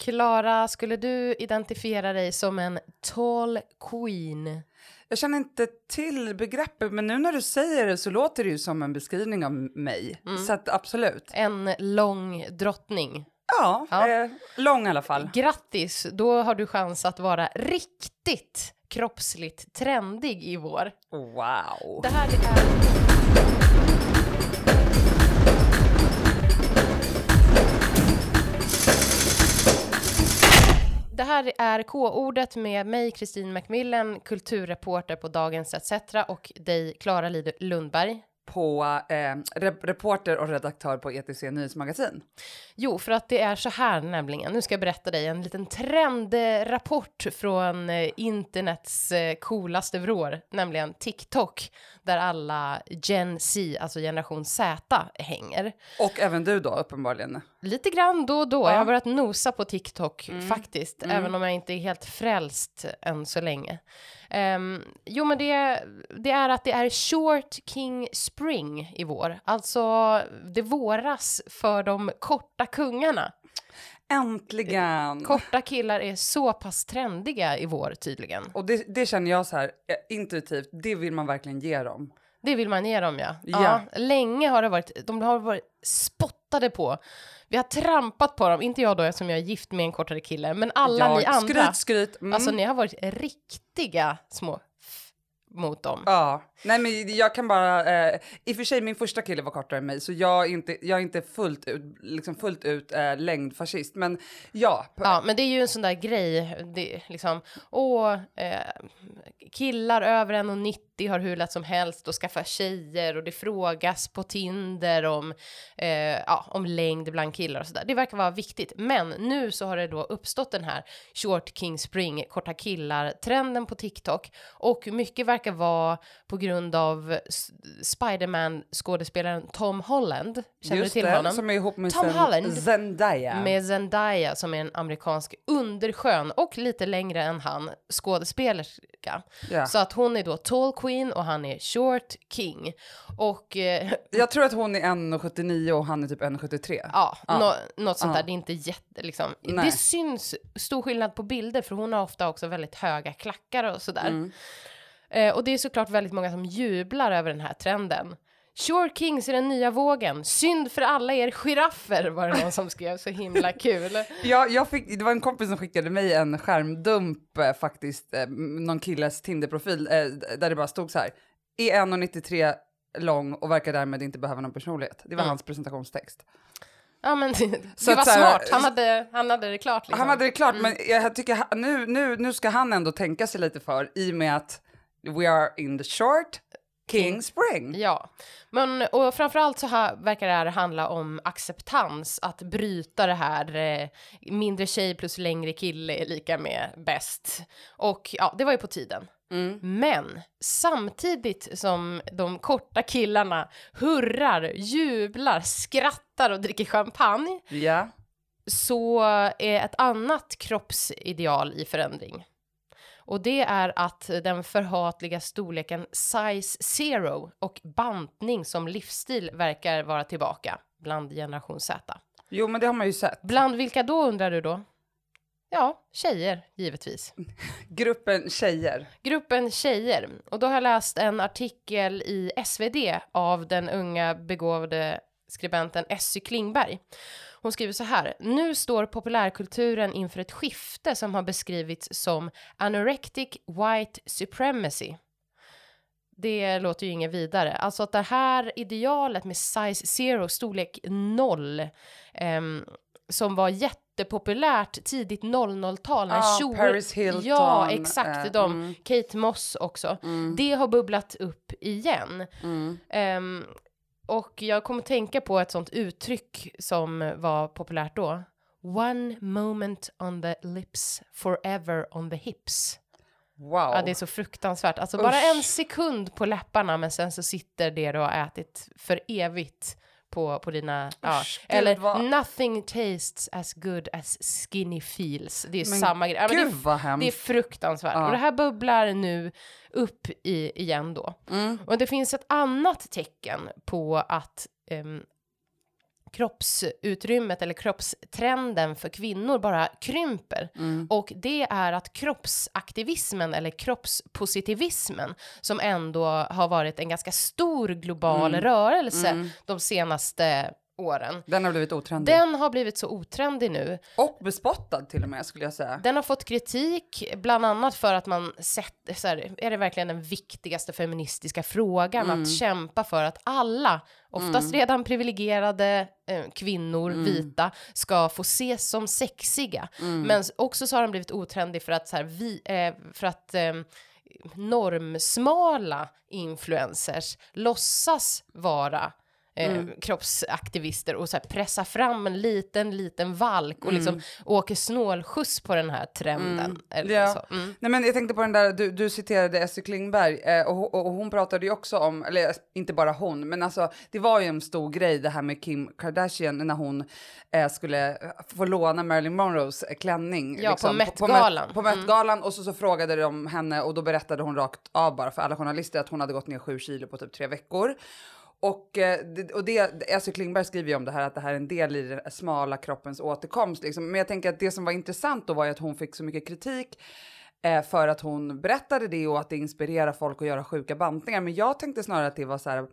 Klara, skulle du identifiera dig som en tall queen? Jag känner inte till begreppet, men nu när du säger det så låter det ju som en beskrivning av mig. Mm. Så att absolut. En lång drottning. Ja, Ja. Eh, lång i alla fall. Grattis, då har du chans att vara riktigt kroppsligt trendig i vår. Wow. Det här är... Det här är K-ordet med mig, Kristin Macmillan, kulturreporter på Dagens ETC och dig, Klara Lundberg. På eh, rep- reporter och redaktör på ETC Nyhetsmagasin. Jo, för att det är så här nämligen. Nu ska jag berätta dig en liten trendrapport från eh, internets eh, coolaste vrår, nämligen TikTok, där alla Gen Z, alltså generation Z, hänger. Och även du då uppenbarligen. Lite grann då och då. Ja. Jag har börjat nosa på TikTok Mm. faktiskt, Mm. även om jag inte är helt frälst än så länge. Ehm, jo, men det, det är att det är short king spring i vår. Alltså, det våras för de korta kungarna. Äntligen! Korta killar är så pass trendiga i vår tydligen. Och det, det känner jag så här eh, intuitivt, det vill man verkligen ge dem. Det vill man ge dem ja. Ja. Länge har det varit, de har varit spottade på. Vi har trampat på dem, inte jag då eftersom jag är gift med en kortare kille, men alla Ja, ni andra. Skryt, skryt. Mm. Alltså ni har varit riktiga små mot dem. Ja, nej men jag kan bara, eh, i och för sig min första kille var kortare än mig så jag är inte, jag är inte fullt ut, liksom fullt ut eh, längdfascist men ja. Ja, men det är ju en sån där grej, det, liksom, åh, eh, killar över 1,90 har hur lätt som helst att skaffa tjejer och det frågas på Tinder om, eh, ja, om längd bland killar och sådär. Det verkar vara viktigt, men nu så har det då uppstått den här short king spring, korta killar-trenden på TikTok och mycket verkar vara på grund av S- Spiderman-skådespelaren Tom Holland. Känner Just du till det, honom? som är ihop med Tom Holland. Zendaya. Med Zendaya som är en amerikansk underskön och lite längre än han skådespelerska. ja. Så att hon är då tall queen och han är short king. Och eh, Jag tror att hon är 1,79 och han är typ 1,73. ja, Ja. Nå, något sånt Ja. där. Det är inte jätte liksom. Nej. Det syns stor skillnad på bilder för hon har ofta också väldigt höga klackar och sådär. Mm. Eh, och det är såklart väldigt många som jublar över den här trenden. Short Kings är den nya vågen. Synd för alla er giraffer var det någon som skrev. Så himla kul. Ja, jag fick, det var en kompis som skickade mig en skärmdump eh, faktiskt, eh, någon killes Tinderprofil eh, där det bara stod så här, är 1,93 lång och verkar därmed inte behöva någon personlighet. Det var Mm. hans presentationstext. Ja men det, Så det var här- smart, han hade, han hade det klart liksom. Han hade det klart, men jag tycker nu, nu, nu ska han ändå tänka sig lite för i och med att we are in the short king spring. Ja, men och framförallt så här, verkar det här handla om acceptans, att bryta det här eh, mindre tjej plus längre kille är lika med bäst. Och ja, det var ju på tiden. Mm. Men samtidigt som de korta killarna hurrar, jublar, skrattar och dricker champagne Ja. så är ett annat kroppsideal i förändring. Och det är att den förhatliga storleken size zero och bantning som livsstil verkar vara tillbaka bland generation Z. Jo, men det har man ju sett. Bland vilka då undrar du då? Ja, tjejer givetvis. Gruppen tjejer. Gruppen tjejer. Och då har jag läst en artikel i SvD av den unga begåvade skribenten Essy Klingberg. Hon skriver så här. Nu står populärkulturen inför ett skifte som har beskrivits som anorectic white supremacy. Det låter ju inget vidare. Alltså att det här idealet med size zero, storlek noll, ehm, som var jättepopulärt tidigt 00-tal. när Ah, kjol- Paris Hilton. Ja, exakt. eh, de. mm, Kate Moss också. mm, Det har bubblat upp igen. mm. Ehm, och jag kommer tänka på ett sånt uttryck som var populärt då. One moment on the lips, forever on the hips. Wow. Ja, det är så fruktansvärt. Alltså bara Usch. en sekund på läpparna, men sen så sitter det du har ätit för evigt på, på dina... Ja. Usch, gud, Eller vad- nothing tastes as good as skinny feels. Det är Men samma grej. Ja, men det, Gud vad det är fruktansvärt. Ja. Och det här bubblar nu upp i, igen då. Mm. Och det finns ett annat tecken på att ehm, kroppsutrymmet eller kroppstrenden för kvinnor bara krymper. Och det är att kroppsaktivismen eller kroppspositivismen som ändå har varit en ganska stor global rörelse de senaste åren. Den har blivit otrendig. Den har blivit så otrendig nu. Och bespottad till och med skulle jag säga. Den har fått kritik, bland annat för att man sett, så här, är det verkligen den viktigaste feministiska frågan att kämpa för att alla, oftast redan privilegierade eh, kvinnor, vita, ska få ses som sexiga. Men s- också så har den blivit otrendig för att, så här, vi, eh, för att eh, normsmala influencers låtsas vara eh, kroppsaktivister och så här pressa fram en liten, liten valk och liksom åker snålskjuts på den här trenden. Eller Ja. Mm. Nej men jag tänkte på den där, du, du citerade Essie Klingberg eh, och, och, och hon pratade ju också om, eller inte bara hon, men alltså det var ju en stor grej det här med Kim Kardashian när hon eh, skulle få låna Marilyn Monroes eh, klänning. Ja, på På, Met-galan. Met- på Met-galan och så, så frågade de henne och då berättade hon rakt av bara för alla journalister att hon hade gått ner sju kilo på typ tre veckor. Och, eh, det- och det, alltså Klingberg skriver ju om det här, att det här är en del i den smala kroppens återkomst. Liksom. Men jag tänker att det som var intressant då var ju att hon fick så mycket kritik eh, för att hon berättade det och att det inspirerar folk att göra sjuka bantningar. Men jag tänkte snarare att det var så här,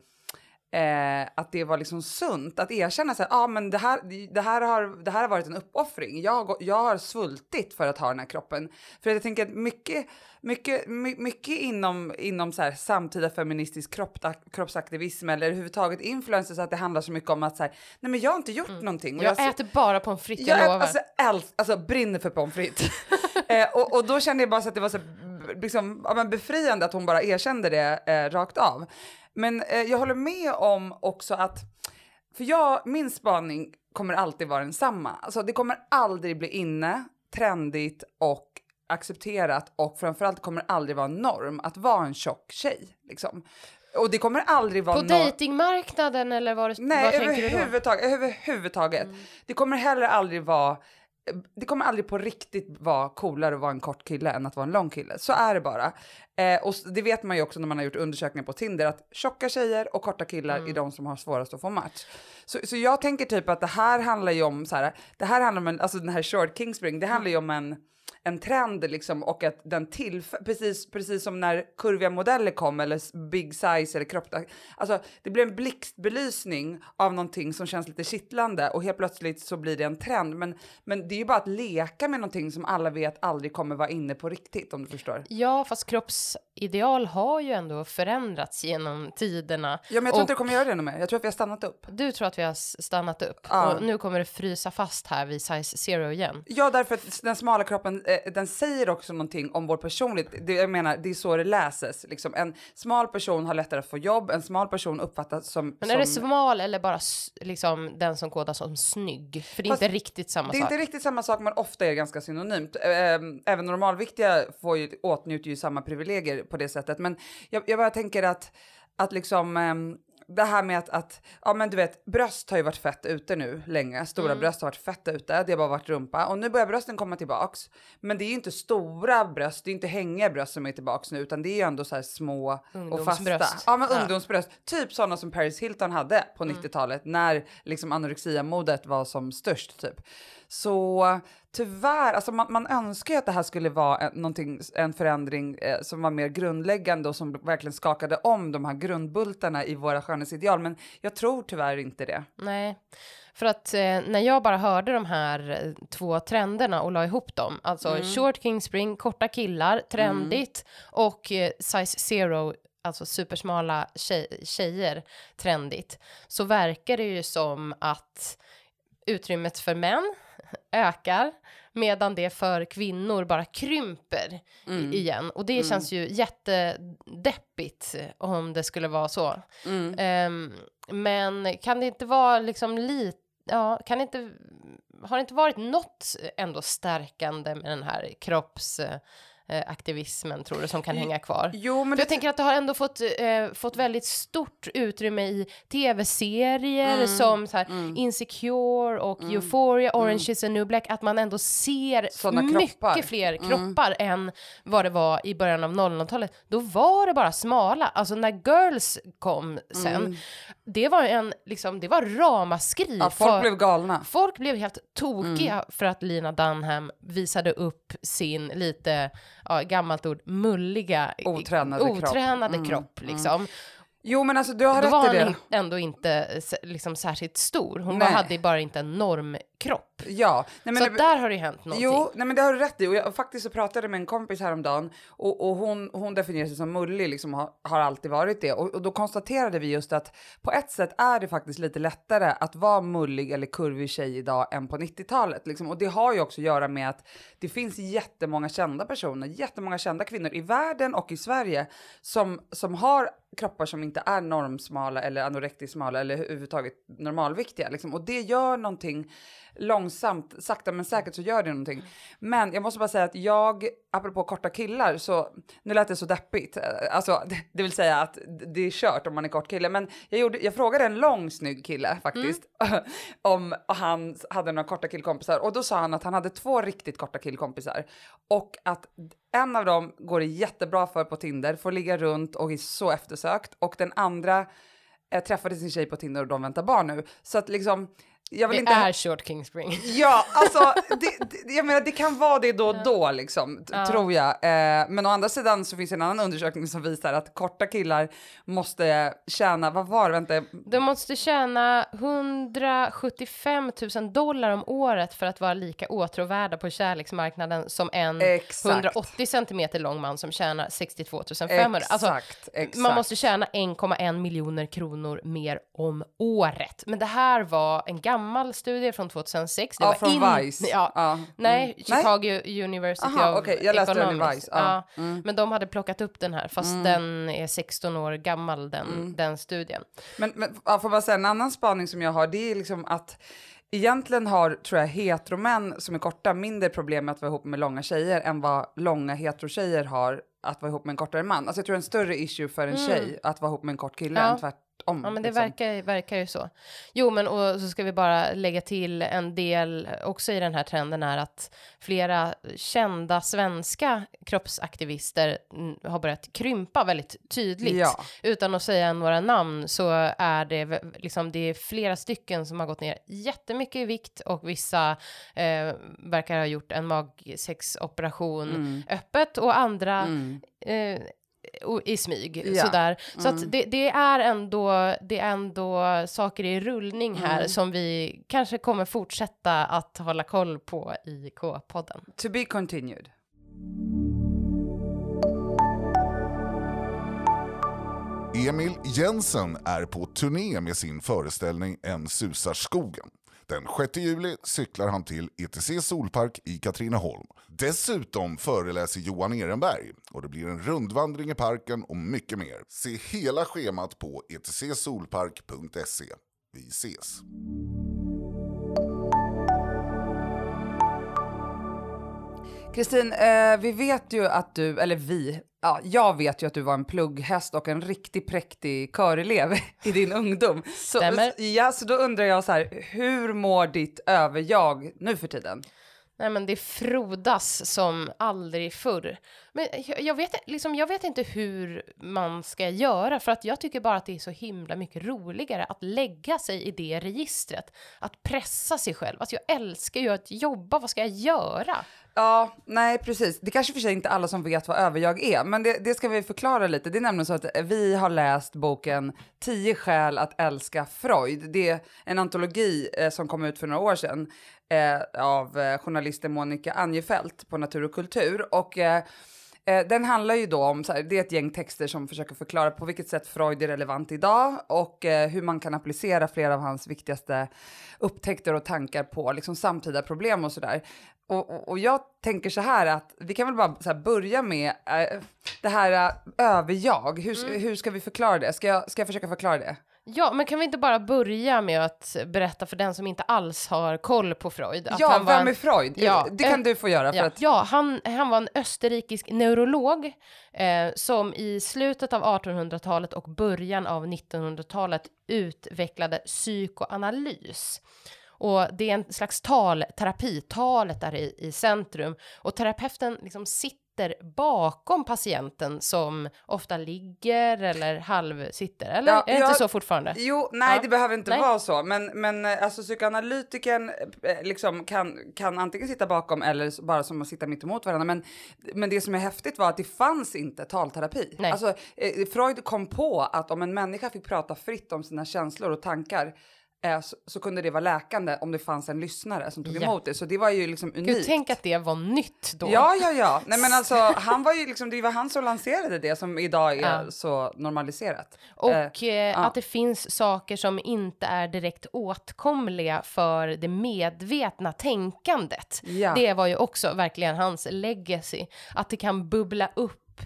eh, att det var liksom sunt att erkänna så här, ah, men det här, det, här har, det här har varit en uppoffring. Jag, har jag har svultit för att ha den här kroppen. För jag tänker att mycket, mycket, my- mycket inom, inom så här, samtida feministisk kropp, kroppsaktivism eller överhuvudtaget influencers, att det handlar så mycket om att så här, nej men jag har inte gjort någonting. Och Jag jag- äter bara pommes frites, jag, jag lovar. alltså, älsk, alltså brinner för pommes frites. eh, och, och då kände jag bara så att det var så b- liksom, ja, befriande att hon bara erkände det eh, rakt av. Men eh, jag håller med om också att, för jag, min spaning kommer alltid vara densamma. Alltså det kommer aldrig bli inne, trendigt och accepterat och framförallt kommer det aldrig vara norm att vara en tjock tjej. Liksom. Och det kommer aldrig vara På dejtingmarknaden eller vad, Nej, vad tänker du då? överhuvudtaget. överhuvudtaget. Det kommer heller aldrig vara det kommer aldrig på riktigt vara coolare att vara en kort kille än att vara en lång kille. Så är det bara. Eh, och det vet man ju också när man har gjort undersökningar på Tinder att tjocka tjejer och korta killar är de som har svårast att få match. Så, så jag tänker typ att det här handlar ju om så här, det här handlar om en, alltså den här short Kingspring, det handlar ju om en en trend liksom och att den tillför, precis, precis som när kurviga modeller kom eller big size eller kropp, alltså det blir en blixtbelysning av någonting som känns lite kittlande och helt plötsligt så blir det en trend. Men, men det är ju bara att leka med någonting som alla vet aldrig kommer vara inne på riktigt om du förstår. Ja, fast kropps kroppsideal har ju ändå förändrats genom tiderna. Ja, men jag tror Och- inte det kommer göra det ännu mer. Jag tror att vi har stannat upp. Du tror att vi har stannat upp Ja. och nu kommer det frysa fast här vid size zero igen. Ja, därför att den smala kroppen, eh, den säger också någonting om vår personlighet. Det, jag menar, det är så det läses. Liksom. En smal person har lättare att få jobb, en smal person uppfattas som... Men som är det smal eller bara liksom den som kodas som snygg? För det är Fast inte riktigt samma Det är sak. inte riktigt samma sak, men ofta är det ganska synonymt. Ehm, Även normalviktiga får ju, åtnjuter ju samma privilegier på det sättet. Men jag, jag bara tänker att, att liksom, ehm, det här med att, att, ja men du vet, bröst har ju varit fett ute nu länge. Stora Mm. bröst har varit fett ute, det har bara varit rumpa. Och nu börjar brösten komma tillbaks. Men det är ju inte stora bröst, det är inte hängiga bröst som är tillbaks nu, utan det är ju ändå så här små och fasta. Ja men Ja. ungdomsbröst. Typ sådana som Paris Hilton hade på Mm. 90-talet när liksom anorexia-modet var som störst typ. Så tyvärr, alltså man, man önskar ju att det här skulle vara en, en förändring eh, som var mer grundläggande och som verkligen skakade om de här grundbultarna i våra skönhetsideal. Men jag tror tyvärr inte det. Nej, för att eh, när jag bara hörde de här eh, två trenderna och la ihop dem, alltså Mm. short king spring, korta killar, trendigt och eh, size zero, alltså supersmala tjej, tjejer, trendigt, så verkar det ju som att utrymmet för män ökar medan det för kvinnor bara krymper Mm. igen. Och det känns ju jättedeppigt eh, om det skulle vara så. Mm. Ehm, men kan det inte vara liksom lite, ja, kan det inte, har det inte varit något ändå stärkande med den här kropps, aktivismen tror du som kan hänga kvar? Jo, men För jag tänker att det har ändå fått, eh, fått väldigt stort utrymme i tv-serier Mm, som så här, Insecure och Euphoria, Orange is a new black, att man ändå ser Såna mycket kroppar. Mm. fler kroppar än vad det var i början av 00-talet. Då var det bara smala, alltså när Girls kom sen, det var en, liksom, det var ramaskri. Mm. ja, folk för- blev galna. Folk blev helt tokiga Mm. för att Lina Dunham visade upp sin lite, ja, gammalt ord, mulliga, Otränade kropp. otränade Mm, kropp liksom. Jo, men alltså du har Då var rätt i hon det. in, ändå inte liksom särskilt stor. Hon Nej. hade bara inte en normkropp. Ja, nej, men Så det, där har det hänt någonting. Jo, nej men det har du rätt i. Och jag faktiskt så pratade med en kompis häromdagen och, och hon, hon definierar sig som mullig, liksom har, har alltid varit det. Och, och då konstaterade vi just att på ett sätt är det faktiskt lite lättare att vara mullig eller kurvig tjej idag än på 90-talet. Liksom. Och det har ju också att göra med att det finns jättemånga kända personer, jättemånga kända kvinnor i världen och i Sverige som, som har kroppar som inte är normsmala eller anorektiskt smala eller överhuvudtaget normalviktiga. Liksom. Och det gör någonting långsamt, sakta men säkert så gör det någonting. Men jag måste bara säga att jag, apropå korta killar, så nu lät det så deppigt. Eh, Alltså, det, det vill säga att det är kört om man är kort kille. Men jag, gjorde, jag frågade en lång snygg kille faktiskt om han hade några korta killkompisar och då sa han att han hade två riktigt korta killkompisar och att en av dem går det jättebra för på Tinder, får ligga runt och är så eftersökt och den andra eh, träffade sin tjej på Tinder och de väntar barn nu. Så att liksom, jag vill det inte... är Short King Spring. Ja, alltså det, det, jag menar det kan vara det då och då liksom, t- tror jag. Eh, men å andra sidan så finns det en annan undersökning som visar att korta killar måste tjäna, vad var det, vänta, De måste tjäna 175 000 dollar om året för att vara lika åtråvärda på kärleksmarknaden som en Exakt. 180 centimeter lång man som tjänar 62 500. Alltså, Exakt, exakt. man måste tjäna 1,1 miljoner kronor mer om året. Men det här var en gammal studie från 2006. Det Ja, var från Vice. Ja, Ja. Nej, Mm. Chicago University Aha, of okej, jag läste den i Economics. Vice, ja. Ja, Mm. Men de hade plockat upp den här, fast den är 16 år gammal, den, Mm. den studien. Men, men ja, får bara säga en annan spaning som jag har, det är liksom att egentligen har, tror jag, heteromän som är korta mindre problem med att vara ihop med långa tjejer än vad långa heterotjejer har att vara ihop med en kortare man. Alltså jag tror en större issue för en tjej att vara ihop med en kort kille Ja. än tvärtom. Ja, men det liksom. verkar, verkar ju så. Jo, men och så ska vi bara lägga till en del också i den här trenden är att flera kända svenska kroppsaktivister har börjat krympa väldigt tydligt. Ja. Utan att säga några namn så är det liksom det är flera stycken som har gått ner jättemycket i vikt och vissa eh, verkar ha gjort en magsexoperation Mm. öppet och andra Mm. eh, i smyg Ja. Mm. sådär. Så att det, det är ändå, det är ändå saker i rullning här Mm. som vi kanske kommer fortsätta att hålla koll på i K-podden. To be continued. Emil Jensen är på turné med sin föreställning En susar skogen. Den 6 juli cyklar han till ETC Solpark i Katrineholm. Dessutom föreläser Johan Ehrenberg och det blir en rundvandring i parken och mycket mer. Se hela schemat på etcsolpark.se. Vi ses! Kristin, eh, vi vet ju att du, eller vi, ja, jag vet ju att du var en plugghäst och en riktigt präktig körelev i din ungdom. Så, Stämmer. ja, så då undrar jag så här, hur mår ditt överjag nu för tiden? Nej men det frodas som aldrig förr. Men jag, jag, vet, liksom, jag vet inte hur man ska göra för att jag tycker bara att det är så himla mycket roligare att lägga sig i det registret. Att pressa sig själv. Alltså jag älskar ju att jobba, vad ska jag göra? Ja, nej precis. Det kanske för sig inte alla som vet vad överjag är, men det, det ska vi förklara lite. Det är nämligen så att vi har läst boken 10 skäl att älska Freud. Det är en antologi eh, som kom ut för några år sedan eh, av eh, journalisten Monica Anjefelt på Natur och kultur. Och eh, Eh, den handlar ju då om, så här, det är ett gäng texter som försöker förklara på vilket sätt Freud är relevant idag och eh, hur man kan applicera flera av hans viktigaste upptäckter och tankar på liksom, samtida problem och sådär. Och, och, och jag tänker så här att vi kan väl bara här, börja med eh, det här eh, överjag. Hur, hur ska vi förklara det? Ska jag, ska jag försöka förklara det? Ja, men kan vi inte bara börja med att berätta för den som inte alls har koll på Freud? Att ja, han var vem är Freud? Ja, det kan eh, du få göra för Ja, att... ja han, han var en österrikisk neurolog eh, som i slutet av 1800-talet och början av 1900-talet utvecklade psykoanalys. Och det är en slags talterapi, talet är i, i centrum. Och terapeuten liksom sitter bakom patienten som ofta ligger eller halvsitter. Eller Ja, är det ja, inte så fortfarande? Jo, nej Ja. det behöver inte Nej. vara så, men, men eh, alltså psykoanalytikern eh, liksom kan, kan antingen sitta bakom eller bara som att sitta mitt emot varandra. Men, men det som är häftigt var att det fanns inte talterapi. Nej. Alltså, eh, Freud kom på att om en människa fick prata fritt om sina känslor och tankar så, så kunde det vara läkande om det fanns en lyssnare som tog Ja. emot det. Så det var ju liksom unikt. Gud, tänk att det var nytt då. Ja, ja, ja. Nej, men alltså, han var ju liksom, det var han som lanserade det som idag är Ja. så normaliserat. Och Eh, eh, att det finns saker som inte är direkt åtkomliga för det medvetna tänkandet. Ja. Det var ju också verkligen hans legacy. Att det kan bubbla upp eh,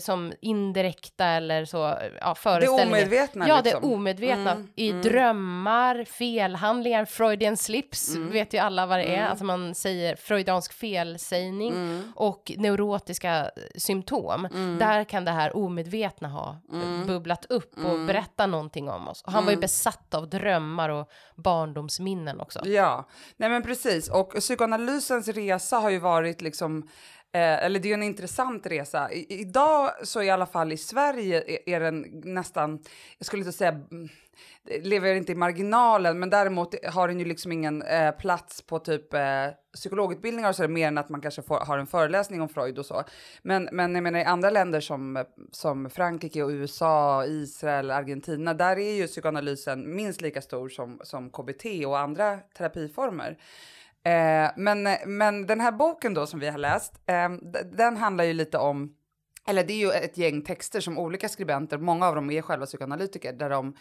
som indirekta eller så, ja, föreställningar. omedvetna, Ja, liksom. det omedvetna. Mm, I drömmar, felhandlingar, Freudian slips, Mm. vet ju alla vad det är. Alltså man säger freudiansk felsägning Mm. och neurotiska symptom. Där kan det här omedvetna ha eh, bubblat upp och berätta någonting om oss. Och han var ju besatt av drömmar och barndomsminnen också. Ja, nej men precis. Och psykoanalysens resa har ju varit liksom, eh, eller det är ju en intressant resa. I, idag så i alla fall i Sverige är, är den nästan, jag skulle inte säga, mm, lever inte i marginalen, men däremot har den ju liksom ingen eh, plats på typ eh, psykologutbildningar och så, mer än att man kanske får, har en föreläsning om Freud och så. Men, men jag menar i andra länder som, som Frankrike och USA, Israel, Argentina, där är ju psykoanalysen minst lika stor som, som KBT och andra terapiformer. Eh, men, men den här boken då som vi har läst, eh, den handlar ju lite om eller det är ju ett gäng texter som olika skribenter, många av dem är själva psykoanalytiker, där de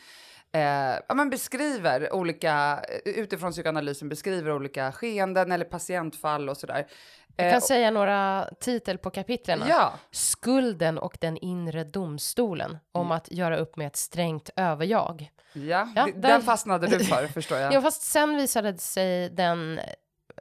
eh, ja, men beskriver olika, utifrån psykoanalysen beskriver olika skeenden eller patientfall och sådär. Jag Eh, kan säga några titel på kapitlen. ja, Skulden och den inre domstolen om att göra upp med ett strängt överjag. ja, Ja, d- där- den fastnade du för förstår jag. Ja, fast sen visade sig den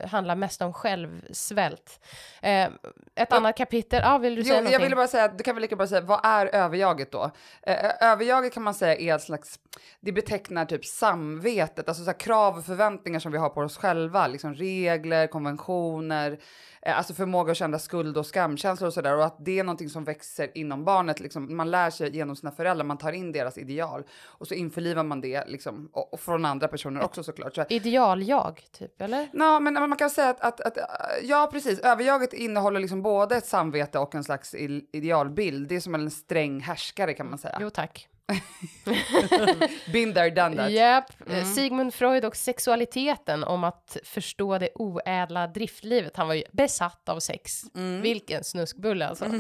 handla mest om självsvält. Eh, ett annat kapitel, ja, vill du säga Jo, någonting? jag ville bara säga, du kan väl lika bra säga, vad är överjaget då? Eh, överjaget kan man säga är ett slags, det betecknar typ samvetet, alltså så krav och förväntningar som vi har på oss själva, liksom regler, konventioner, eh, alltså förmåga att känna skuld och skamkänslor och sådär och att det är någonting som växer inom barnet, liksom, man lär sig genom sina föräldrar, man tar in deras ideal och så införlivar man det liksom, och, och från andra personer också såklart. Så Ideal-jag, typ, eller? Ja, men man kan säga att, att, att äh, ja, precis. Överjaget innehåller liksom både ett samvete och en slags idealbild. Det är som en sträng härskare kan man säga. Jo, tack. Been there, done that. Mm. eh, Sigmund Freud och sexualiteten om att förstå det oädla driftlivet. Han var ju besatt av sex. Mm. Vilken snuskbulle alltså.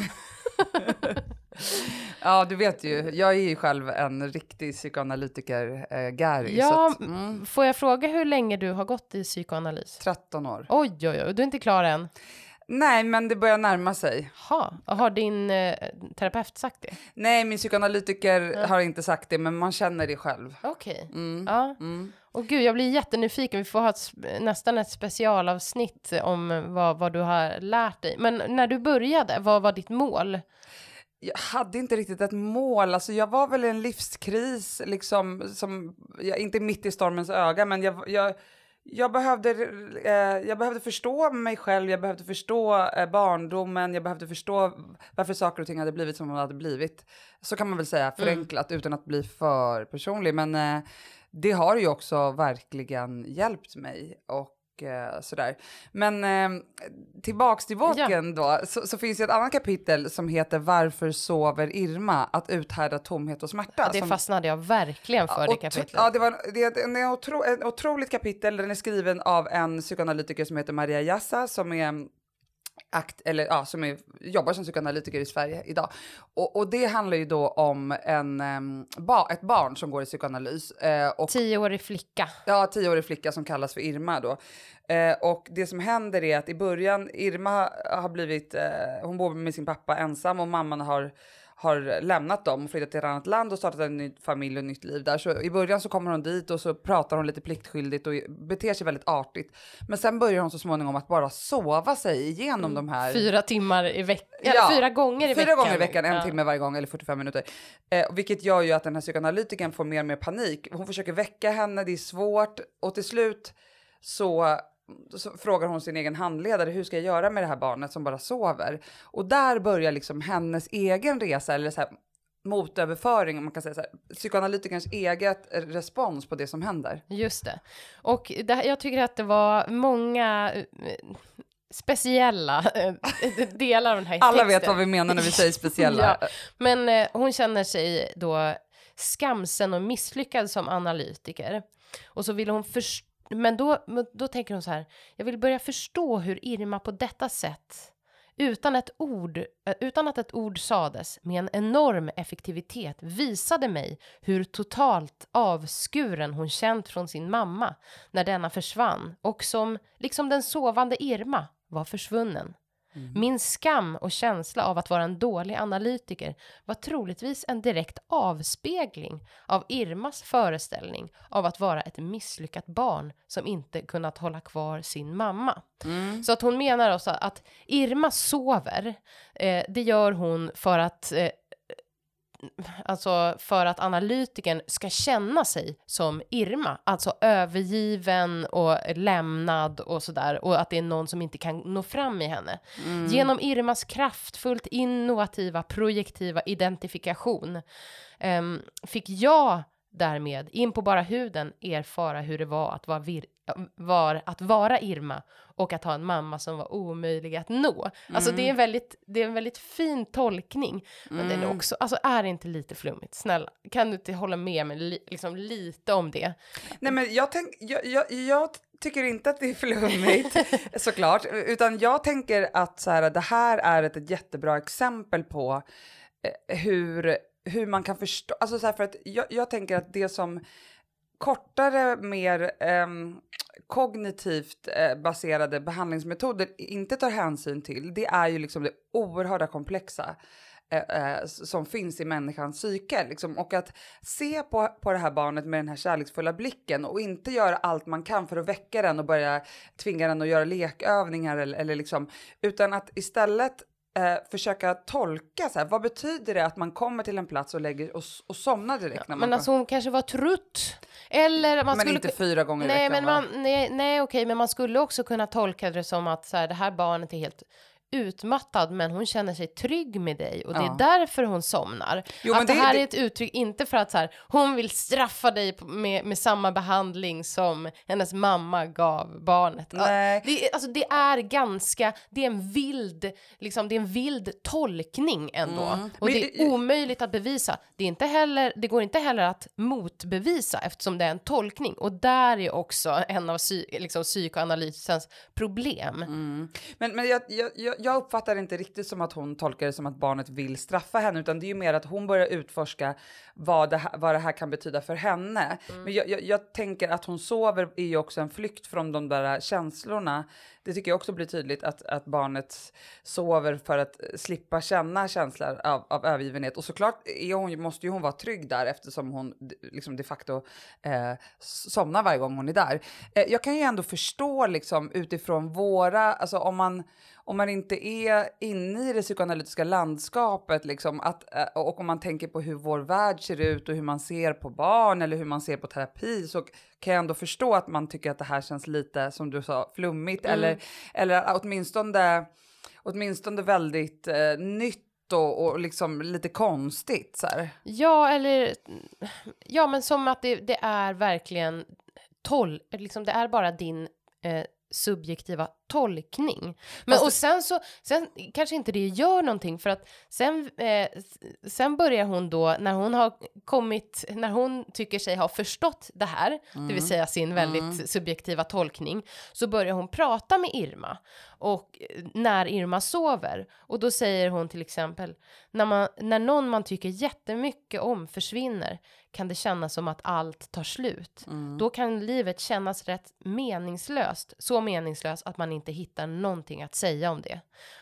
Ja, du vet ju, jag är ju själv en riktig psykoanalytiker, äh, Gary. Ja, att, mm, Får jag fråga hur länge du har gått i psykoanalys? 13 år. Oj, oj, oj, du är inte klar än. Nej, men det börjar närma sig. Ha, har din eh, terapeut sagt det? Nej, min psykoanalytiker har inte sagt det, men man känner det själv. Okej. Mm. Ja. Mm. Och gud, jag blir jättenyfiken. Vi får ha ett, nästan ett specialavsnitt om vad, vad du har lärt dig. Men när du började, vad var ditt mål? jag hade inte riktigt ett mål. Alltså jag var väl i en livskris, liksom, som, jag, inte mitt i stormens öga, men jag, jag, jag, behövde, eh, jag behövde förstå mig själv, jag behövde förstå eh, barndomen, jag behövde förstå varför saker och ting hade blivit som de hade blivit. Så kan man väl säga, förenklat, utan att bli för personlig. Men eh, det har ju också verkligen hjälpt mig. Och eh, sådär. Men eh, tillbaks till boken då, så, så finns det ett annat kapitel som heter Varför sover Irma? Att uthärda tomhet och smärta. Ja, det som, fastnade jag verkligen för, det kapitlet. Ja, det, var, det är en otro, ett otroligt kapitel. Den är skriven av en psykoanalytiker som heter Maria Jassa som är akt, eller, ja, som är, jobbar som psykoanalytiker i Sverige idag. Och, och det handlar ju då om en, em, ba, ett barn som går i psykoanalys. Eh, och Tioårig flicka. Ja, tioårig flicka som kallas för Irma då. Eh, och det som händer är att i början, Irma har blivit, eh, hon bor med sin pappa ensam och mamman har, har lämnat dem och flyttat till ett annat land och startat en ny familj och nytt liv där. Så i början så kommer hon dit och så pratar hon lite pliktskyldigt och beter sig väldigt artigt. Men sen börjar hon så småningom att bara sova sig igenom de här... Fyra timmar i veckan, Ja, fyra gånger i Fyra veckan. gånger i veckan, en Ja. timme varje gång eller 45 minuter. Eh, vilket gör ju att den här psykoanalytikern får mer och mer panik. Hon försöker väcka henne, det är svårt och till slut så, så frågar hon sin egen handledare hur ska jag göra med det här barnet som bara sover? Och där börjar liksom hennes egen resa eller så här, motöverföring, om man kan säga så här, psykoanalytikerns eget respons på det som händer. Just det. Och det, jag tycker att det var många eh, speciella eh, delar av den här Alla texten. vet vad vi menar när vi säger speciella. Ja, men eh, hon känner sig då skamsen och misslyckad som analytiker. Och så vill hon förstå, men då, då tänker hon så här, jag vill börja förstå hur Irma på detta sätt utan, ett ord, eh, utan att ett ord sades med en enorm effektivitet visade mig hur totalt avskuren hon känt från sin mamma när denna försvann och som, liksom den sovande Irma, var försvunnen. Min skam och känsla av att vara en dålig analytiker var troligtvis en direkt avspegling av Irmas föreställning av att vara ett misslyckat barn som inte kunnat hålla kvar sin mamma. Så att hon menar också att Irma sover, eh, det gör hon för att eh, alltså för att analytikern ska känna sig som Irma, alltså övergiven och lämnad och sådär och att det är någon som inte kan nå fram i henne. Genom Irmas kraftfullt innovativa projektiva identifikation ehm, fick jag därmed in på bara huden erfara hur det var att vara, vir- var att vara Irma och att ha en mamma som var omöjlig att nå. Alltså det är en väldigt, det är en väldigt fin tolkning. Men den är också, alltså är det inte lite flummigt? Snälla, kan du inte hålla med mig li, liksom lite om det? Nej, men jag, tänk, jag, jag, jag tycker inte att det är flummigt såklart, utan jag tänker att så här, det här är ett, jättebra exempel på eh, hur, hur man kan förstå, alltså så här, för att jag, jag tänker att det som kortare, mer ehm, kognitivt eh, baserade behandlingsmetoder inte tar hänsyn till, det är ju liksom det oerhörda komplexa eh, eh, som finns i människans psyke. Liksom. Och att se på, på det här barnet med den här kärleksfulla blicken och inte göra allt man kan för att väcka den och börja tvinga den att göra lekövningar eller, eller liksom, utan att istället eh, försöka tolka så här, vad betyder det att man kommer till en plats och lägger och, och somnar direkt när man Men alltså hon kanske var trött. Eller man men skulle... inte fyra gånger i nej, veckan men va? man, nej, nej, okej, men man skulle också kunna tolka det som att så här, det här barnet är helt utmattad men hon känner sig trygg med dig och det Ja. är därför hon somnar. Jo, att det, det- här det- är ett uttryck, inte för att så här, hon vill straffa dig med, med samma behandling som hennes mamma gav barnet. Nej. Det, alltså, det är ganska, det är en vild, liksom, det är en vild tolkning ändå. Och Mm. Men- det är omöjligt att bevisa. Det, är inte heller, det går inte heller att motbevisa eftersom det är en tolkning. Och där är också en av psy, liksom, psykoanalysens problem. Mm. Men, men jag, jag, jag- jag uppfattar det inte riktigt som att hon tolkar det som att barnet vill straffa henne, utan det är ju mer att hon börjar utforska vad det här, vad det här kan betyda för henne. Men jag, jag, jag tänker att hon sover är ju också en flykt från de där känslorna. Det tycker jag också blir tydligt att, att barnet sover för att slippa känna känslor av, av övergivenhet. Och såklart är hon, måste ju hon vara trygg där eftersom hon liksom de facto eh, somnar varje gång hon är där. Eh, jag kan ju ändå förstå liksom utifrån våra, alltså om man om man inte är inne i det psykoanalytiska landskapet liksom, att, eh, och om man tänker på hur vår värld ser ut och hur man ser på barn eller hur man ser på terapi så kan jag ändå förstå att man tycker att det här känns lite, som du sa, flummigt eller, eller åtminstone, åtminstone väldigt eh, nytt och, och liksom lite konstigt. Så här. Ja, eller ja, men som att det, det är verkligen tol, liksom det är bara din eh, subjektiva tolkning. Men Fast och det- sen så, sen kanske inte det gör någonting för att sen, eh, sen börjar hon då när hon har kommit, när hon tycker sig ha förstått det här, det Mm. vill säga sin väldigt subjektiva tolkning, så börjar hon prata med Irma och eh, när Irma sover och då säger hon till exempel när, man, när någon man tycker jättemycket om försvinner kan det kännas som att allt tar slut. Då kan livet kännas rätt meningslöst, så meningslöst att man inte inte hittar någonting att säga om det.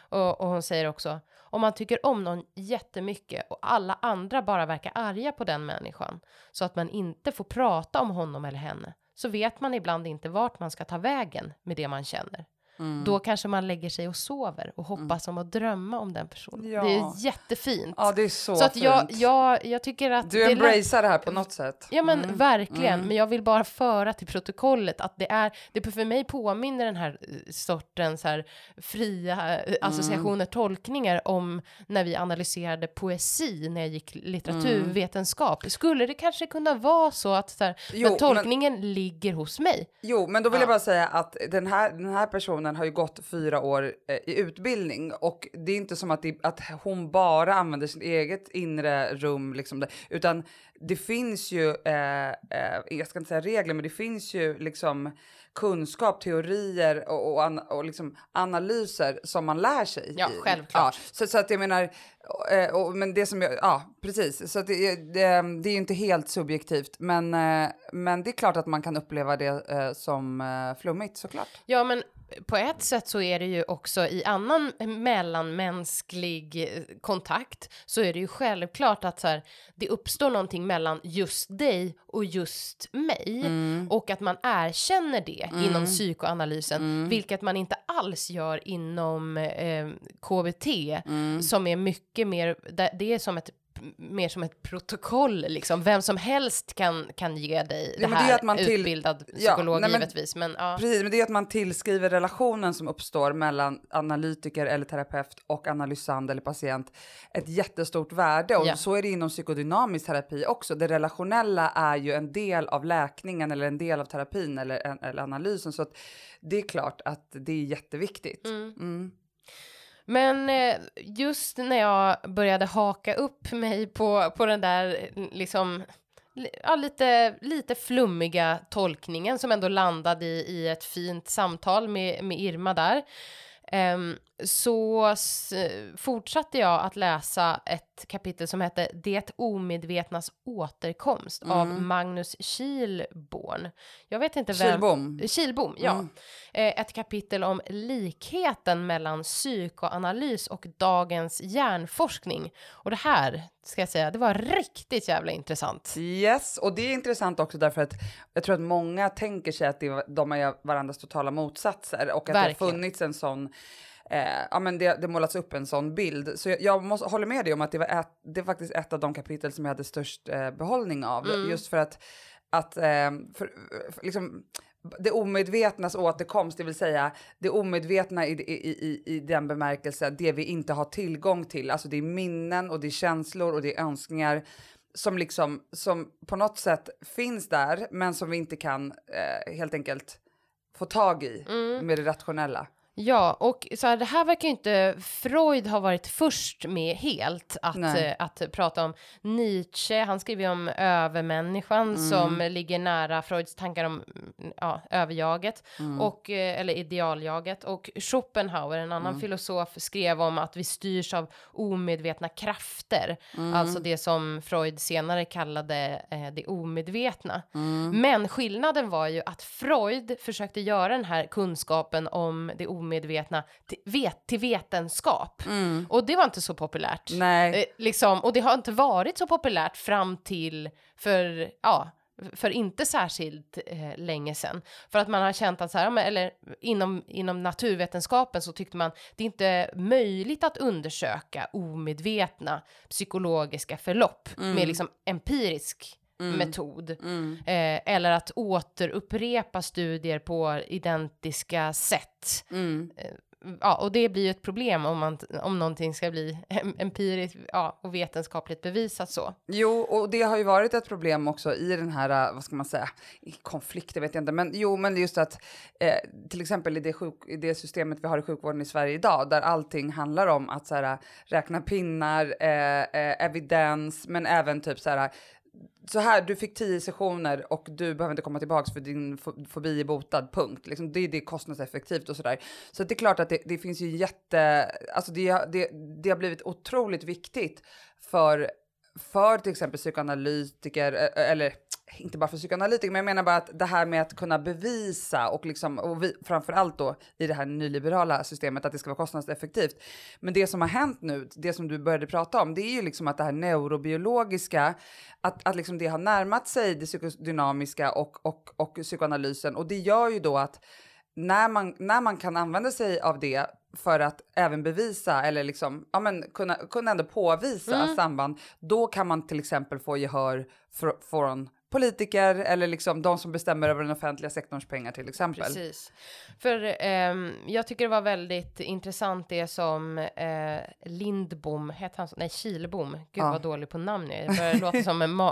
Och, och hon säger också, om man tycker om någon jättemycket och alla andra bara verkar arga på den människan så att man inte får prata om honom eller henne så vet man ibland inte vart man ska ta vägen med det man känner. Mm. Då kanske man lägger sig och sover och hoppas om att drömma om den personen. Ja. Det är jättefint. Ja, det är så, så att fint. jag, jag, jag tycker att... du embracear det här på något sätt. Ja men Mm. verkligen, Mm. men jag vill bara föra till protokollet att det är, det för mig påminner den här eh, sortens här fria eh, associationer, tolkningar om när vi analyserade poesi när jag gick litteraturvetenskap. Skulle det kanske kunna vara så att så här, Jo, men tolkningen ligger hos mig? Jo, men då vill Ja. jag bara säga att den här, den här personen har ju gått fyra år eh, i utbildning och det är inte som att, det, att hon bara använder sitt eget inre rum, liksom utan det finns ju, eh, eh, jag ska inte säga regler, men det finns ju liksom kunskap, teorier och, och, an, och liksom analyser som man lär sig. Ja, i. självklart. Ja, så, så att jag menar, eh, och, men det som jag, ja precis, så det, det, det är ju inte helt subjektivt, men, eh, men det är klart att man kan uppleva det eh, som eh, flummigt såklart. Ja, men på ett sätt så är det ju också i annan mellanmänsklig eh, kontakt så är det ju självklart att så här, det uppstår någonting mellan just dig och just mig och att man erkänner det inom psykoanalysen, vilket man inte alls gör inom eh, KBT som är mycket mer, det är som ett mer som ett protokoll liksom, vem som helst kan, kan ge dig Ja, det men det är här, att man till- utbildad Ja, psykolog nej, men- givetvis, men ja. Precis, men det är att man tillskriver relationen som uppstår mellan analytiker eller terapeut och analysand eller patient ett jättestort värde. Och Ja. så är det inom psykodynamisk terapi också. Det relationella är ju en del av läkningen eller en del av terapin eller, eller analysen. Så att det är klart att det är jätteviktigt. Mm. Men eh, just när jag började haka upp mig på, på den där eh, liksom ja, lite, lite flummiga tolkningen som ändå landade i, i ett fint samtal med, med Irma där ehm, så fortsatte jag att läsa ett kapitel som hette Det omedvetnas återkomst av Magnus Kihlborn. Jag vet inte vem... Kilbom. Kilbom, ja. Mm. Eh, Ett kapitel om likheten mellan psykoanalys och dagens hjärnforskning. Och det här, ska jag säga, det var riktigt jävla intressant. Yes, och det är intressant också därför att jag tror att många tänker sig att det, de är varandras totala motsatser och att det Verkligen. har funnits en sån Eh, ja, men det, det målats upp en sån bild. Så jag, jag måste, håller med dig om att det var ett, det är faktiskt ett av de kapitel som jag hade störst eh, behållning av. Just för att, att eh, för, för, liksom, det omedvetnas återkomst, det vill säga det omedvetna i, i, i, i den bemärkelse, det vi inte har tillgång till. Alltså det är minnen och det är känslor och det är önskningar som liksom, som på något sätt finns där, men som vi inte kan eh, helt enkelt få tag i med det rationella. Ja, och så här, det här verkar ju inte Freud ha varit först med helt att, eh, att prata om. Nietzsche, han skriver ju om övermänniskan som ligger nära Freuds tankar om mm, ja, överjaget, och, eh, eller idealjaget. Och Schopenhauer, en annan filosof, skrev om att vi styrs av omedvetna krafter, alltså det som Freud senare kallade eh, det omedvetna. Men skillnaden var ju att Freud försökte göra den här kunskapen om det omedvetna till, vet, till vetenskap. Och det var inte så populärt. Nej. Eh, liksom, och det har inte varit så populärt fram till för, ja, för inte särskilt eh, länge sedan. För att man har känt att så här, eller inom, inom naturvetenskapen så tyckte man det är inte möjligt att undersöka omedvetna psykologiska förlopp med liksom empirisk metod. Eh, eller att återupprepa studier på identiska sätt. Eh, ja, och det blir ju ett problem om, man, om någonting ska bli em- empiriskt ja, och vetenskapligt bevisat så. Jo, och det har ju varit ett problem också i den här, eh, vad ska man säga, i konflikter vet jag inte, men jo, men just att eh, till exempel i det, sjuk, i det systemet vi har i sjukvården i Sverige idag, där allting handlar om att så här, räkna pinnar, eh, eh, evidens, men även typ så här, så här, du fick tio sessioner och du behöver inte komma tillbaks för din fobi är botad, punkt. Liksom, det, det är kostnadseffektivt och sådär. Så det är klart att det, det finns ju jätte, alltså det, har- det, det har blivit otroligt viktigt för, för till exempel psykoanalytiker, eller inte bara för psykoanalytiker, men jag menar bara att det här med att kunna bevisa och liksom, och vi, framförallt då i det här nyliberala systemet, att det ska vara kostnadseffektivt. Men det som har hänt nu, det som du började prata om, det är ju liksom att det här neurobiologiska, att, att liksom det har närmat sig det psykodynamiska och, och, och psykoanalysen och det gör ju då att när man, när man kan använda sig av det för att även bevisa eller liksom, ja, men kunna, kunna ändå påvisa Mm. samband, då kan man till exempel få gehör fr- från politiker eller liksom de som bestämmer över den offentliga sektorns pengar till exempel. Precis. För ehm, jag tycker det var väldigt intressant det som eh, Lindbom, heter han så? Nej, Kilbom. Gud Ja. vad dålig på namn jag är. Börjar låta som en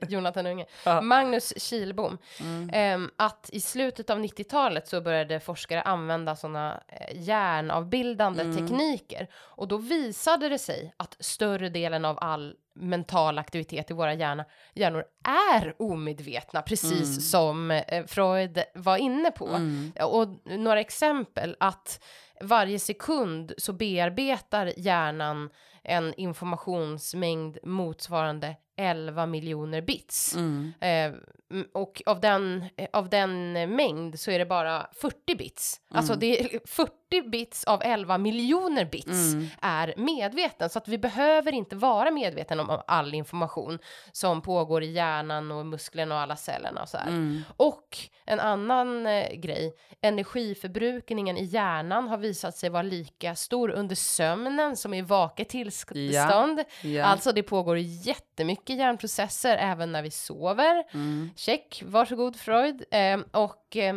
Jonathan Unge. Ja. Magnus Kilbom. Mm. Ehm, att i slutet av 90-talet så började forskare använda sådana eh, hjärnavbildande Mm. tekniker. Och då visade det sig att större delen av all mental aktivitet i våra hjärna, hjärnor är omedvetna, precis Mm. som eh, Freud var inne på. Mm. Och några exempel att varje sekund så bearbetar hjärnan en informationsmängd motsvarande 11 miljoner bits. Mm. Eh, och av den, eh, av den mängd så är det bara 40 bits. Alltså Mm. det är 40 bits av 11 miljoner bits Mm. är medveten. Så att vi behöver inte vara medveten om all information som pågår i hjärnan och musklerna och alla cellerna och så. Mm. Och en annan eh, grej, energiförbrukningen i hjärnan har visat sig vara lika stor under sömnen som i vaket tillstånd. Ja. Alltså det pågår jättemycket hjärnprocesser även när vi sover. Mm. Check, varsågod Freud. Eh, och eh,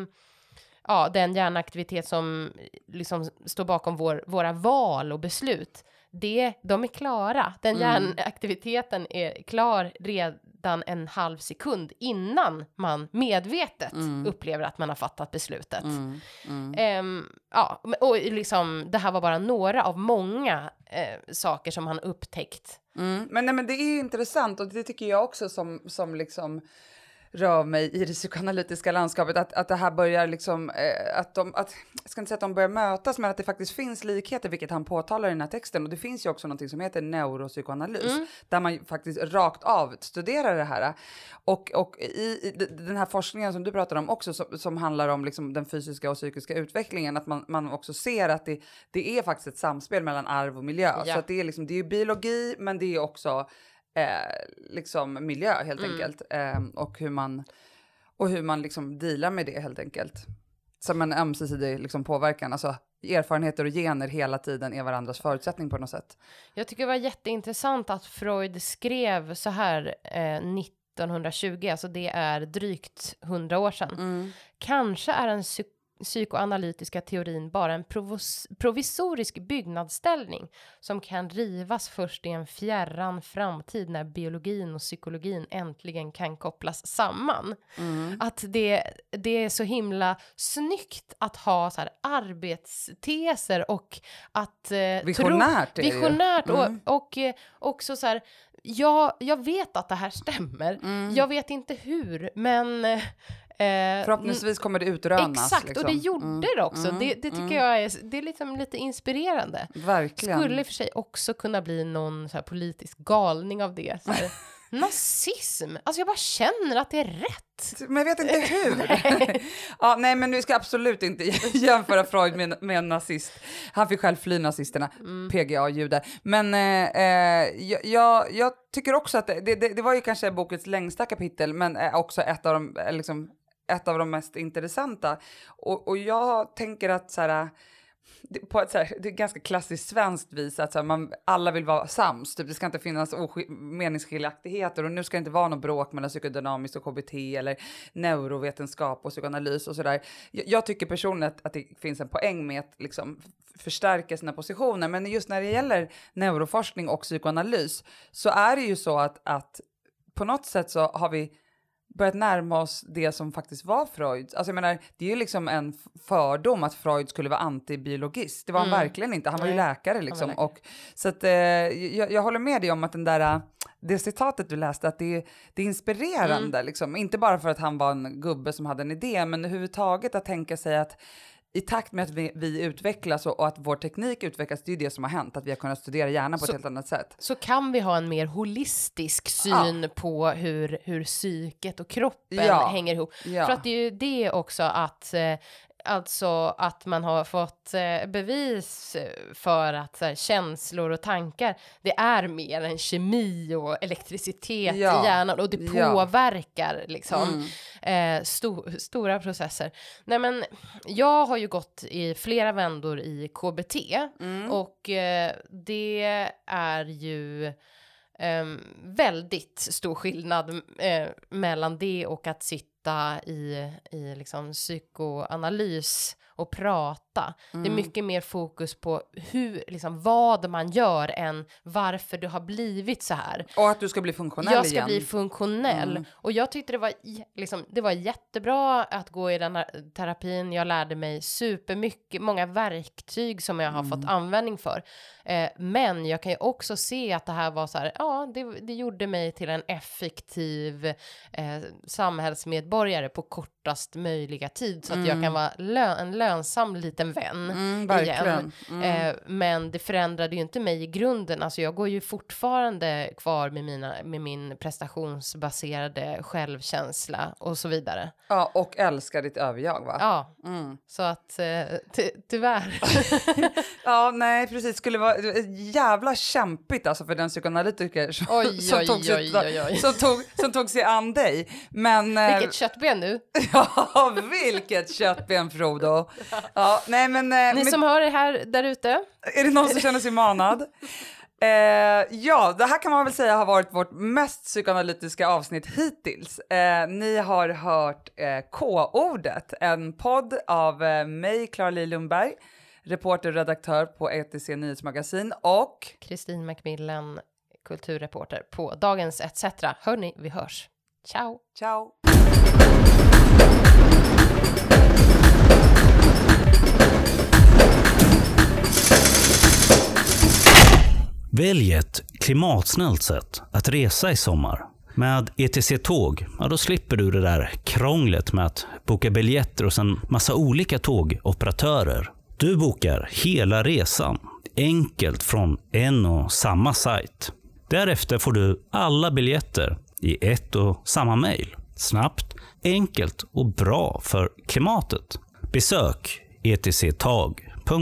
ja, den hjärnaktivitet som liksom står bakom vår, våra val och beslut, det, de är klara. Den Mm. hjärnaktiviteten är klar redan en halv sekund innan man medvetet Mm. upplever att man har fattat beslutet. Mm. Ehm, ja, och liksom, det här var bara några av många eh, saker som han upptäckt. Mm. Men, nej, men det är intressant och det tycker jag också som, som liksom rör mig i det psykoanalytiska landskapet, att, att det här börjar liksom, eh, att de, att, jag ska inte säga att de börjar mötas, men att det faktiskt finns likheter, vilket han påtalar i den här texten. Och det finns ju också någonting som heter neuropsykoanalys, Mm. där man faktiskt rakt av studerar det här. Och, och i, i den här forskningen som du pratar om också, som, som handlar om liksom den fysiska och psykiska utvecklingen, att man, man också ser att det, det är faktiskt ett samspel mellan arv och miljö. Ja. Så att det är liksom, det är biologi, men det är också eh, liksom miljö helt Mm. enkelt. Eh, och hur man, och hur man liksom dealar med det helt enkelt. Som en ömsesidig liksom påverkan. Alltså erfarenheter och gener hela tiden är varandras förutsättning på något sätt. Jag tycker det var jätteintressant att Freud skrev så här eh, 1920, alltså det är drygt 100 år sedan. Kanske är den psy- psykoanalytiska teorin bara en provisorisk byggnadsställning som kan rivas först i en fjärran framtid när biologin och psykologin äntligen kan kopplas samman. Att det, det är så himla snyggt att ha så här arbetsteser och att eh, Visionärt ju. visionärt Mm. och, och eh, också så här, ja, jag vet att det här stämmer. Mm. Jag vet inte hur, men eh, Förhoppningsvis kommer det utrönas. Exakt, liksom. och det gjorde Mm, det också. mm, det, det tycker mm. jag är, det är liksom lite inspirerande. Verkligen. Skulle för sig också kunna bli någon så här politisk galning av det. Så här. Nazism, alltså jag bara känner att det är rätt. Men jag vet inte hur. ja, nej, men vi ska absolut inte jämföra Freud med, med en nazist. Han fick själv fly nazisterna, Mm. PGA-judar. Men eh, eh, jag, jag, jag tycker också att det, det, det var ju kanske bokens längsta kapitel, men eh, också ett av de, eh, liksom, ett av de mest intressanta. Och, och jag tänker att så här, det, på ett så här, det är ganska klassiskt svenskt vis att så här, man, alla vill vara sams. Typ, det ska inte finnas meningsskiljaktigheter och nu ska det inte vara något bråk mellan psykodynamiskt och KBT eller neurovetenskap och psykoanalys och sådär. Jag, jag tycker personligen att, att det finns en poäng med att liksom förstärka sina positioner, men just när det gäller neuroforskning och psykoanalys så är det ju så att, att på något sätt så har vi börjat närma oss det som faktiskt var Freud. Alltså jag menar, det är ju liksom en fördom att Freud skulle vara antibiologist. Det var han Mm. verkligen inte. Han var ju Nej, läkare liksom. läkare. Och, så att, eh, jag, jag håller med dig om att den där, det citatet du läste, att det, det är inspirerande. Mm. Liksom. Inte bara för att han var en gubbe som hade en idé, men överhuvudtaget att tänka sig att i takt med att vi, vi utvecklas och, och att vår teknik utvecklas, det är ju det som har hänt, att vi har kunnat studera hjärnan på Så- ett helt annat sätt. Så kan vi ha en mer holistisk syn på hur, hur psyket och kroppen Ja. hänger ihop. Ja. För att det är ju det också att eh, Alltså att man har fått eh, bevis för att här, känslor och tankar, det är mer än kemi och elektricitet Ja. i hjärnan och det Ja. påverkar liksom Mm. eh, sto- stora processer. Nej men jag har ju gått i flera vändor i KBT Mm. och eh, det är ju ehm, väldigt stor skillnad eh, mellan det och att sitta i, i liksom psykoanalys och prata. Det är Mm. mycket mer fokus på hur, liksom, vad man gör än varför du har blivit så här. Och att du ska bli funktionell Jag ska igen. bli funktionell. Mm. Och jag tyckte det var, liksom, det var jättebra att gå i den här terapin. Jag lärde mig supermycket, många verktyg som jag har Mm. fått användning för. Eh, men jag kan ju också se att det här var så här, ja, det, det gjorde mig till en effektiv eh, samhällsmedborgare på kort kortast möjliga tid så att jag kan vara lö- en lönsam liten vän Mm, igen. Mm. Eh, men det förändrade ju inte mig i grunden. Alltså jag går ju fortfarande kvar med, mina, med min prestationsbaserade självkänsla och så vidare. Ja, och älska ditt överjag va? Ja, Mm. så att eh, ty tyvärr. Ja, nej precis. Skulle vara jävla kämpigt alltså för den psykoanalytiker som, Oj, som, oj, tog, oj, sig, oj, oj. som, tog, som tog sig an dig. Men... eh, Vilket köttben nu. Ja, vilket köttben Frodo. Ja, nej men... eh, Ni men- som hör det här där ute. Är det någon som känner sig manad? Eh, ja, det här kan man väl säga har varit vårt mest psykoanalytiska avsnitt hittills. Eh, ni har hört eh, K-ordet, en podd av eh, mig, Clara Lundberg, reporter och redaktör på ETC Nyhetsmagasin och Kristin Macmillan, kulturreporter på Dagens ETC. Hörni, vi hörs. Ciao! ciao! Välj ett klimatsnällt sätt att resa i sommar. Med ETC Tåg, ja då slipper du det där krånglet med att boka biljetter hos en massa olika tågoperatörer. Du bokar hela resan, enkelt från en och samma sajt. Därefter får du alla biljetter i ett och samma mejl. Snabbt, enkelt och bra för klimatet. Besök etctag.se